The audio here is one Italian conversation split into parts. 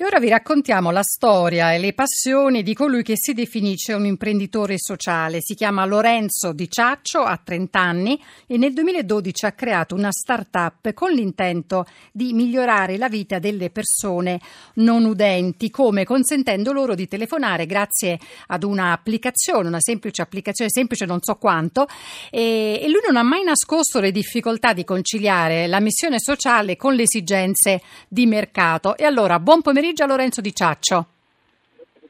E ora vi raccontiamo la storia e le passioni di colui che si definisce un imprenditore sociale. Si chiama Lorenzo Di Ciaccio, ha 30 anni e nel 2012 ha creato una start-up con l'intento di migliorare la vita delle persone non udenti, come consentendo loro di telefonare grazie ad un'applicazione, una semplice applicazione, semplice non so quanto, e, lui non ha mai nascosto le difficoltà di conciliare la missione sociale con le esigenze di mercato. E allora, buon pomeriggio pomeriggio a Lorenzo Di Ciaccio.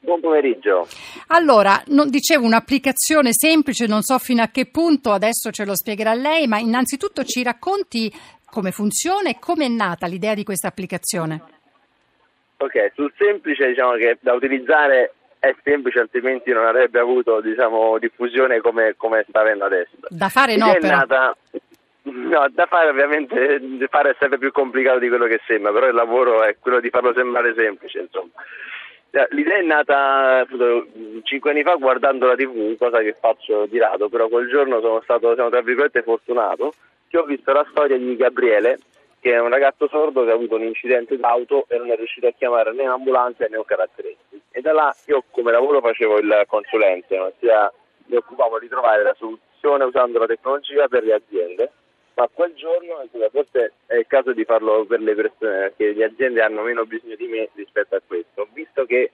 Buon pomeriggio. Allora, non, dicevo un'applicazione semplice, non so fino a che punto, adesso ce lo spiegherà lei, ma innanzitutto ci racconti come funziona e come è nata l'idea di questa applicazione. Ok, sul semplice diciamo che da utilizzare è semplice, altrimenti non avrebbe avuto diciamo, diffusione come, come sta avendo adesso. Da fare no, però. Nata, No, da fare ovviamente fare è sempre più complicato di quello che sembra, però il lavoro è quello di farlo sembrare semplice, insomma. Eh, l'idea è nata appunto, cinque anni fa guardando la TV, cosa che faccio di rado, però quel giorno sono stato, diciamo, tra virgolette, fortunato, che ho visto la storia di Gabriele, che è un ragazzo sordo che ha avuto un incidente d'auto e non è riuscito a chiamare né un'ambulanza né un caratteristico. E da là io come lavoro facevo il consulente, ossia mi occupavo di trovare la soluzione usando la tecnologia per le aziende ma quel giorno forse è il caso di farlo per le persone perché le aziende hanno meno bisogno di me rispetto a questo. Visto che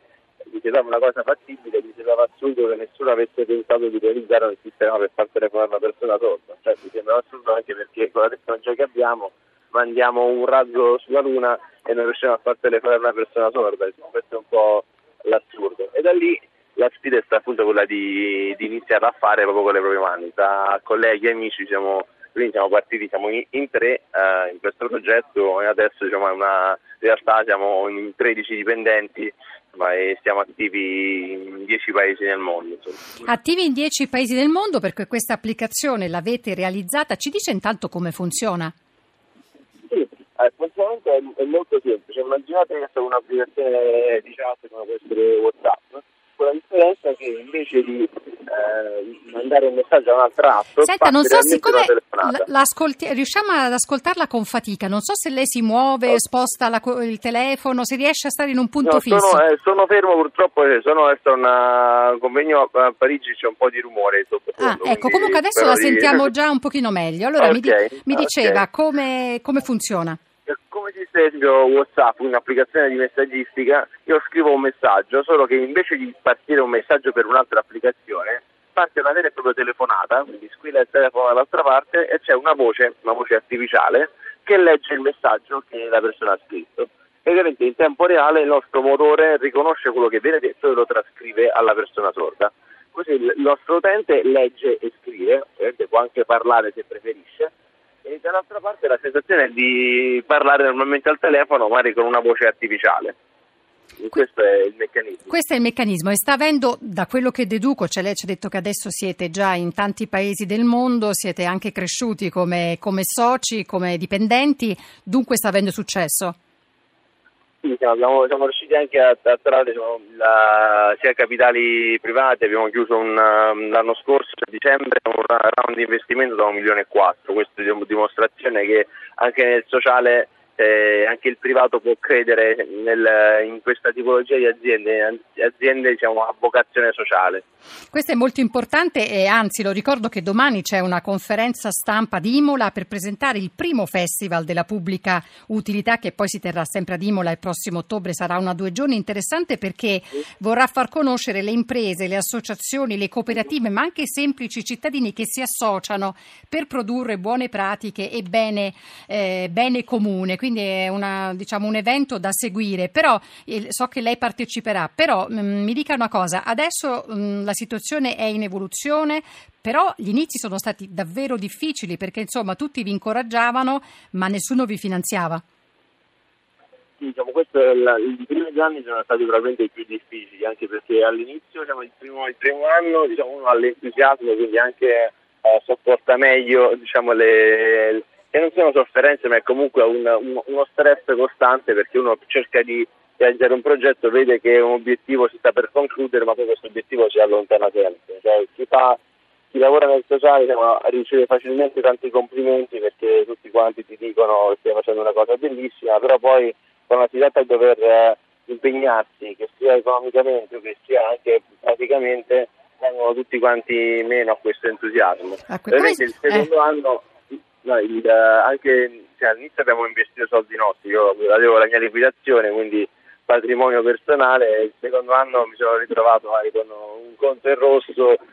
mi sembrava una cosa fattibile mi sembrava assurdo che nessuno avesse pensato di realizzare un sistema per far telefonare una persona sorda. Cioè mi sembrava assurdo anche perché con la tecnologia che abbiamo mandiamo un razzo sulla luna e non riusciamo a far telefonare una persona sorda. Questo è un po' l'assurdo. E da lì la sfida è stata appunto quella di, di iniziare a fare proprio con le proprie mani. Tra colleghi e amici siamo quindi siamo partiti siamo in, in tre eh, in questo progetto e adesso diciamo, è una realtà siamo in 13 dipendenti ma siamo attivi in 10 paesi nel mondo. Insomma. Attivi in 10 paesi del mondo perché questa applicazione l'avete realizzata. Ci dice intanto come funziona? Sì, eh, il funzionamento è, è molto semplice. Immaginate che è un'applicazione di chat come può essere WhatsApp con la differenza che invece di eh, mandare un messaggio a un'altra app, Senta, non so siccome riusciamo ad ascoltarla con fatica, non so se lei si muove, oh. sposta la, il telefono, se riesce a stare in un punto no, fisso. Sono, eh, sono, fermo purtroppo, eh, sono a un convegno a Parigi, c'è un po' di rumore Ah, ecco, comunque adesso la sentiamo già un pochino meglio. Allora okay, mi, di, mi, diceva okay. come, come funziona come esiste ad esempio WhatsApp, un'applicazione di messaggistica, io scrivo un messaggio, solo che invece di partire un messaggio per un'altra applicazione, parte una vera e propria telefonata, quindi squilla il telefono dall'altra parte e c'è una voce, una voce artificiale, che legge il messaggio che la persona ha scritto. E ovviamente in tempo reale il nostro motore riconosce quello che viene detto e lo trascrive alla persona sorda. Così il nostro utente legge e scrive, ovviamente può anche parlare se preferisce, e dall'altra parte la sensazione è di parlare normalmente al telefono, magari con una voce artificiale. Questo è il meccanismo. Questo è il meccanismo e sta avendo, da quello che deduco, cioè lei ci ha detto che adesso siete già in tanti paesi del mondo, siete anche cresciuti come, come soci, come dipendenti, dunque sta avendo successo? Sì, siamo, siamo riusciti anche a attrarre diciamo, la, sia capitali privati, abbiamo chiuso un, um, l'anno scorso a dicembre un round di investimento da un milione e quattro, questa è una dimostrazione che anche nel sociale eh, anche il privato può credere nel, in questa tipologia di aziende, aziende diciamo, a vocazione sociale. Questo è molto importante e anzi lo ricordo che domani c'è una conferenza stampa di Imola per presentare il primo festival della pubblica utilità che poi si terrà sempre ad Imola il prossimo ottobre, sarà una due giorni interessante perché vorrà far conoscere le imprese, le associazioni, le cooperative ma anche i semplici cittadini che si associano per produrre buone pratiche e bene, eh, bene comune. Quindi quindi è una, diciamo, un evento da seguire, però so che lei parteciperà, però mm, mi dica una cosa, adesso mh, mm, la situazione è in evoluzione, però gli inizi sono stati davvero difficili perché insomma tutti vi incoraggiavano ma nessuno vi finanziava. diciamo, questo è la, I primi anni sono stati probabilmente i più difficili, anche perché all'inizio, diciamo, il, primo, il primo anno, diciamo, uno ha l'entusiasmo, quindi anche eh, sopporta meglio diciamo, le, che non sono sofferenze ma è comunque un, un, uno stress costante perché uno cerca di piangere un progetto vede che un obiettivo si sta per concludere, ma poi questo obiettivo si allontana sempre. Cioè, chi, fa, chi lavora nel sociale diciamo, riceve facilmente tanti complimenti perché tutti quanti ti dicono che stai facendo una cosa bellissima, però poi quando si tratta di dover eh, impegnarsi, che sia economicamente o che sia anche praticamente, vengono tutti quanti meno a questo entusiasmo. Ah, que- il secondo anno, no, il, eh, anche cioè, all'inizio abbiamo investito soldi nostri, io avevo la mia liquidazione, quindi patrimonio personale, il secondo anno mi sono ritrovato con un conto in rosso,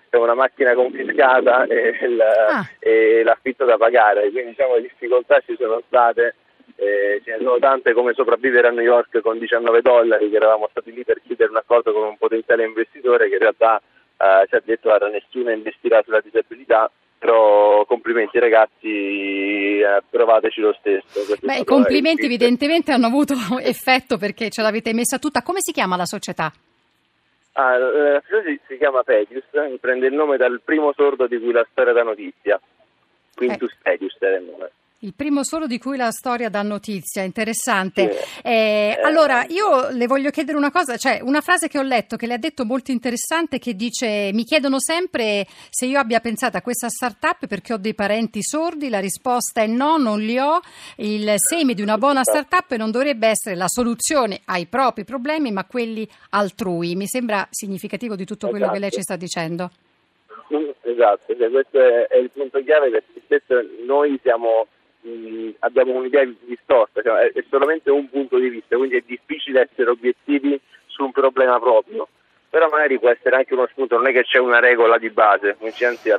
e una macchina confiscata e, il- Ah. e l'affitto da pagare, quindi diciamo le difficoltà ci sono state. Eh, ce ne sono tante come sopravvivere a New York con 19 dollari che eravamo stati lì per chiudere un accordo con un potenziale investitore che in realtà eh, ci ha detto guarda nessuno investirà sulla disabilità però complimenti ragazzi eh, provateci lo stesso Beh, i complimenti evidentemente hanno avuto effetto perché ce l'avete messa tutta. Come si chiama la società? Ah, la società si, chiama Pedius prende il nome dal primo sordo di cui la storia dà notizia Quintus Pedius era il nome Il primo solo di cui la storia dà notizia, interessante. Sì. Eh, Eh. allora, io le voglio chiedere una cosa, cioè una frase che ho letto che le ha detto molto interessante che dice mi chiedono sempre se io abbia pensato a questa startup perché ho dei parenti sordi, la risposta è no, non li ho, il seme di una buona startup non dovrebbe essere la soluzione ai propri problemi ma quelli altrui. Mi sembra significativo di tutto quello che lei ci sta dicendo. Esatto, cioè, questo è, è il punto chiave perché spesso noi siamo, mh, abbiamo un'idea distorta, cioè, è, è solamente un punto di vista, quindi è difficile essere obiettivi su un problema proprio. Però magari può essere anche uno spunto, non è che c'è una regola di base,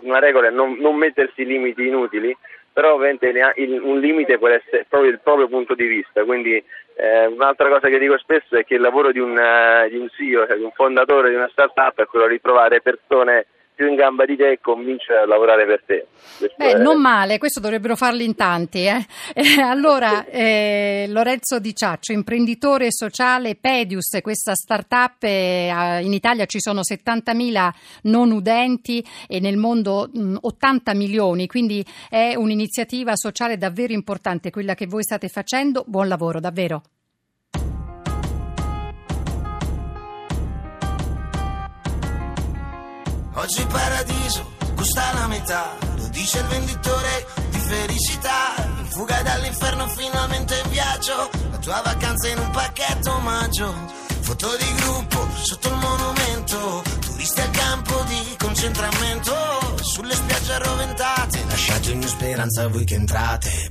una regola è non, non mettersi limiti inutili, però ovviamente un limite può essere proprio il proprio punto di vista, quindi eh, un'altra cosa che dico spesso è che il lavoro di un, eh, di un CEO, cioè di un fondatore di una startup è quello di trovare persone più in gamba di te e convincere a lavorare per te. Questo Beh, è- non male, questo dovrebbero farli in tanti. Eh? Eh, allora, eh, Lorenzo Di Ciaccio, imprenditore sociale Pedius, questa startup, eh, in Italia ci sono 70.000 non udenti e nel mondo mh, 80 milioni, quindi è un'iniziativa sociale davvero importante quella che voi state facendo. Buon lavoro, davvero. Oggi il paradiso costa la metà, lo dice il venditore di felicità. In fuga dall'inferno finalmente in viaggio, la tua vacanza in un pacchetto omaggio. Foto di gruppo sotto il monumento, turisti al campo di concentramento. Sulle spiagge arroventate, lasciate ogni speranza voi che entrate.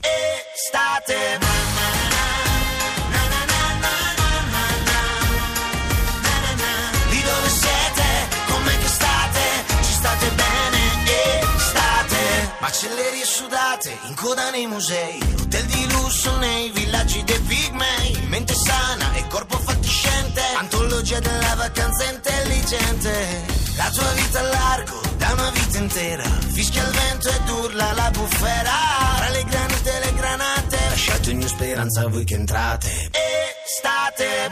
Estate. Sudate, in coda nei musei Hotel di lusso nei villaggi dei pigmei Mente sana e corpo fatiscente Antologia della vacanza intelligente. La tua vita a largo, da una vita intera Fischia il vento ed urla la bufera Tra le granite e le granate Lasciate ogni speranza a voi che entrate. Estate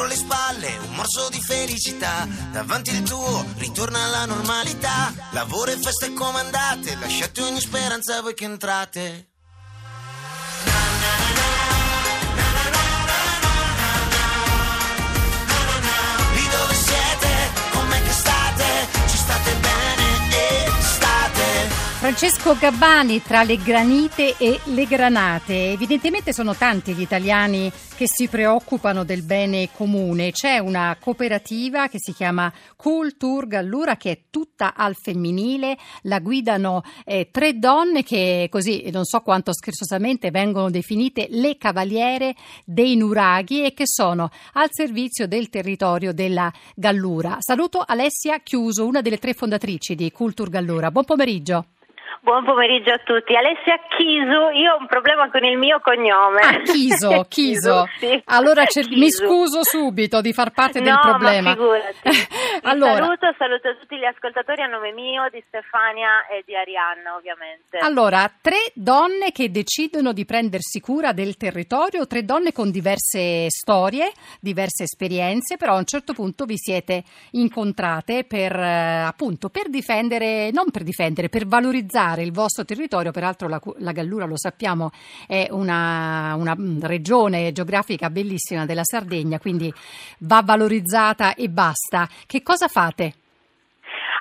dietro le spalle un morso di felicità, davanti il tuo ritorna alla normalità, lavoro e feste comandate, lasciate ogni speranza voi che entrate. Francesco Gabbani tra le granite e le granate. Evidentemente sono tanti gli italiani che si preoccupano del bene comune. C'è una cooperativa che si chiama Cultur Gallura che è tutta al femminile. La guidano eh, tre donne che così, non so quanto scherzosamente, vengono definite le cavaliere dei nuraghi e che sono al servizio del territorio della Gallura. Saluto Alessia Chiuso, una delle tre fondatrici di Cultur Gallura. Buon pomeriggio. Buon pomeriggio a tutti. Alessia Chisu, io ho un problema con il mio cognome. Ah, Chiso, Chiso. sì. Allora cer- mi Chisu. scuso subito di far parte del no, problema. Ma figurati. allora, saluto, saluto tutti gli ascoltatori a nome mio, di Stefania e di Arianna, ovviamente. allora, tre donne che decidono di prendersi cura del territorio, tre donne con diverse storie, diverse esperienze, però a un certo punto vi siete incontrate per eh, appunto per difendere, non per difendere, per valorizzare il vostro territorio. Peraltro la, la Gallura, lo sappiamo, è una, una, mm, regione geografica bellissima della Sardegna, quindi va valorizzata e basta. Che cosa fate?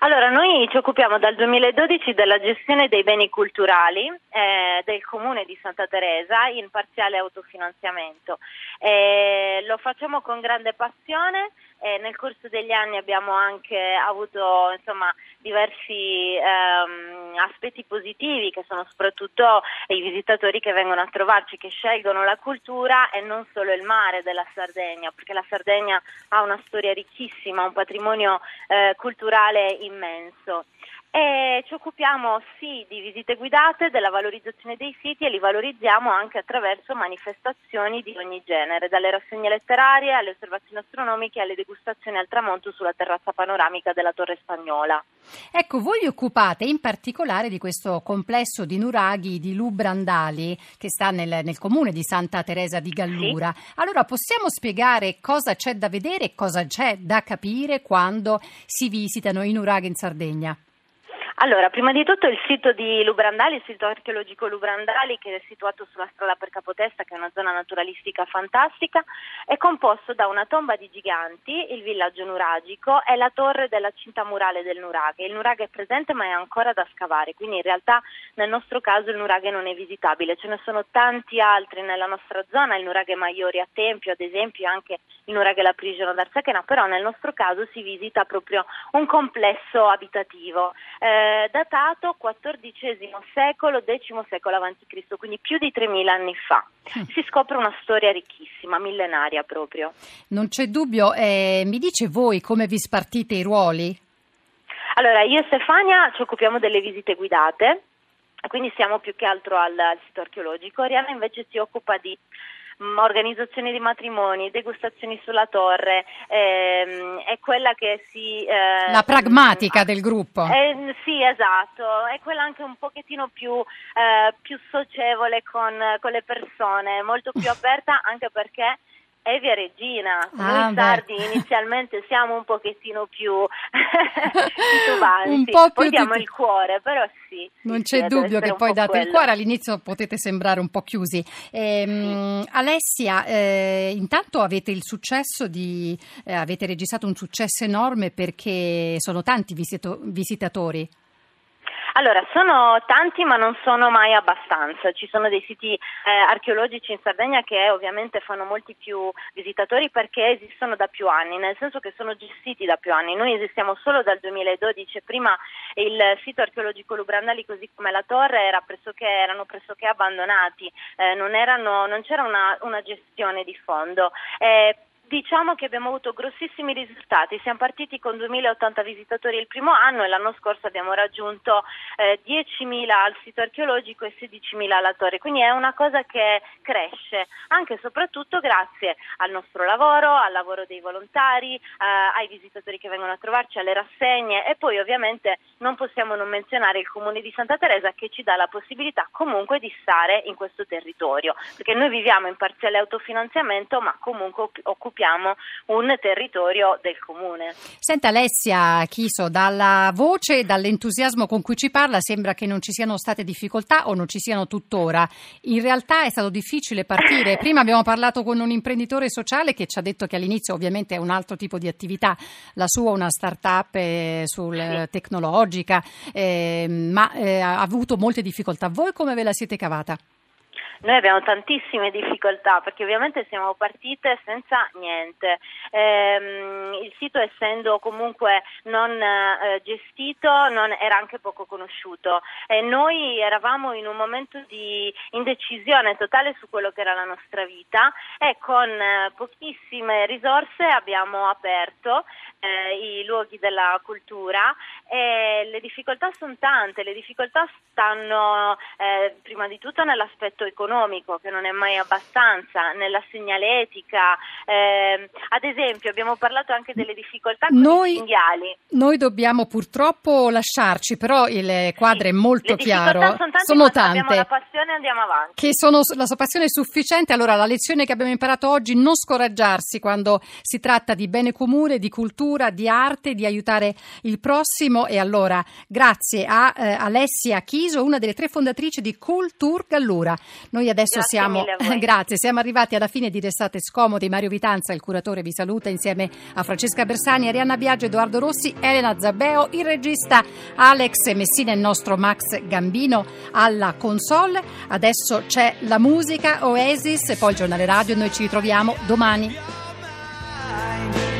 Allora, noi ci occupiamo dal 2012 della gestione dei beni culturali eh, del comune di Santa Teresa in parziale autofinanziamento. Eh, lo facciamo con grande passione. Eh, nel corso degli anni abbiamo anche avuto insomma, diversi ehm, aspetti positivi che sono soprattutto i visitatori che vengono a trovarci, che scelgono la cultura e non solo il mare della Sardegna, perché la Sardegna ha una storia ricchissima, un patrimonio eh, culturale immenso. E ci occupiamo sì di visite guidate, della valorizzazione dei siti e li valorizziamo anche attraverso manifestazioni di ogni genere, dalle rassegne letterarie alle osservazioni astronomiche alle degustazioni al tramonto sulla terrazza panoramica della Torre Spagnola. Ecco, voi vi occupate in particolare di questo complesso di nuraghi di Lubrandali che sta nel, nel comune di Santa Teresa di Gallura. Allora, possiamo spiegare cosa c'è da vedere e cosa c'è da capire quando si visitano i nuraghi in Sardegna? Allora, prima di tutto il sito di Lubrandali, il sito archeologico Lubrandali, che è situato sulla strada per Capotesta, che è una zona naturalistica fantastica, è composto da una tomba di giganti, il villaggio nuragico e la torre della cinta murale del nuraghe. Il nuraghe è presente ma è ancora da scavare, quindi in realtà nel nostro caso il nuraghe non è visitabile. Ce ne sono tanti altri nella nostra zona, il nuraghe Maiori a Tempio, ad esempio, anche il nuraghe La Prigione d'Arsachena, però nel nostro caso si visita proprio un complesso abitativo. Eh, datato XIV secolo, X secolo a.C., quindi più di 3000 anni fa. Si scopre una storia ricchissima, millenaria proprio. Non c'è dubbio, eh, mi dice voi come vi spartite i ruoli? Allora, io e Stefania ci occupiamo delle visite guidate, quindi siamo più che altro al, al sito archeologico. Ariana invece si occupa di mh, organizzazione di matrimoni, degustazioni sulla torre, ehm, è quella che si... eh, La pragmatica del gruppo. eh, sì, esatto, è quella anche un pochettino più, eh, più socievole con, con le persone, molto più aperta anche perché è via Regina, Ah, noi beh. sardi inizialmente siamo un pochettino più titubanti, Un po' più poi diamo titu- il cuore, però sì. Non sì, c'è sì, dubbio che poi po' date il quello. cuore, all'inizio potete sembrare un po' chiusi. Ehm, Alessia, eh, intanto avete il successo di, eh, avete registrato un successo enorme perché sono tanti visito- visitatori. Allora, sono tanti ma non sono mai abbastanza. Ci sono dei siti eh, archeologici in Sardegna che ovviamente fanno molti più visitatori perché esistono da più anni, nel senso che sono gestiti da più anni. Noi esistiamo solo dal 2012 e prima il sito archeologico Lubrandali, così come la torre, era pressoché, erano pressoché abbandonati, eh, non, erano- non c'era una, una gestione di fondo. Eh, Diciamo che abbiamo avuto grossissimi risultati, siamo partiti con 2080 visitatori il primo anno e l'anno scorso abbiamo raggiunto eh, 10.000 al sito archeologico e 16.000 alla torre, quindi è una cosa che cresce anche e soprattutto grazie al nostro lavoro, al lavoro dei volontari, eh, ai visitatori che vengono a trovarci, alle rassegne. E poi ovviamente non possiamo non menzionare il comune di Santa Teresa che ci dà la possibilità comunque di stare in questo territorio, perché noi viviamo in parziale autofinanziamento ma comunque occupiamo sviluppiamo un territorio del comune. Senta Alessia Chiso, dalla voce e dall'entusiasmo con cui ci parla sembra che non ci siano state difficoltà o non ci siano tuttora. In realtà è stato difficile partire. Prima abbiamo parlato con un imprenditore sociale che ci ha detto che all'inizio ovviamente è un altro tipo di attività, la sua una start-up eh, sul, sì. tecnologica, eh, ma eh, ha avuto molte difficoltà. Voi come ve la siete cavata? Noi abbiamo tantissime difficoltà perché ovviamente siamo partite senza niente. Ehm, il sito essendo comunque non eh, gestito non, era anche poco conosciuto e noi eravamo in un momento di indecisione totale su quello che era la nostra vita e con eh, pochissime risorse abbiamo aperto eh, i luoghi della cultura e le difficoltà sono tante, le difficoltà stanno eh, prima di tutto nell'aspetto economico che non è mai abbastanza, nella segnaletica, eh, ad esempio abbiamo parlato anche delle difficoltà con noi, i cinghiali. Noi dobbiamo purtroppo lasciarci, però il quadro sì, è molto chiaro. Sono tante, sono tante. Abbiamo la passione e andiamo avanti. Che sono, la sua passione è sufficiente, allora la lezione che abbiamo imparato oggi, non scoraggiarsi quando si tratta di bene comune, di cultura, di arte, di aiutare il prossimo. E allora, grazie a eh, Alessia Chiso, una delle tre fondatrici di Culture Gallura. Noi noi adesso grazie siamo, grazie, siamo arrivati alla fine di Restate Scomodi. Mario Vitanza, il curatore, vi saluta insieme a Francesca Bersani, Arianna Biagio, Edoardo Rossi, Elena Zabbeo, il regista Alex Messina e il nostro Max Gambino alla console. Adesso c'è la musica, Oasis, e poi il giornale radio. Noi ci ritroviamo domani.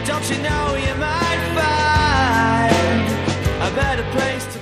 Don't you know you might find a better place to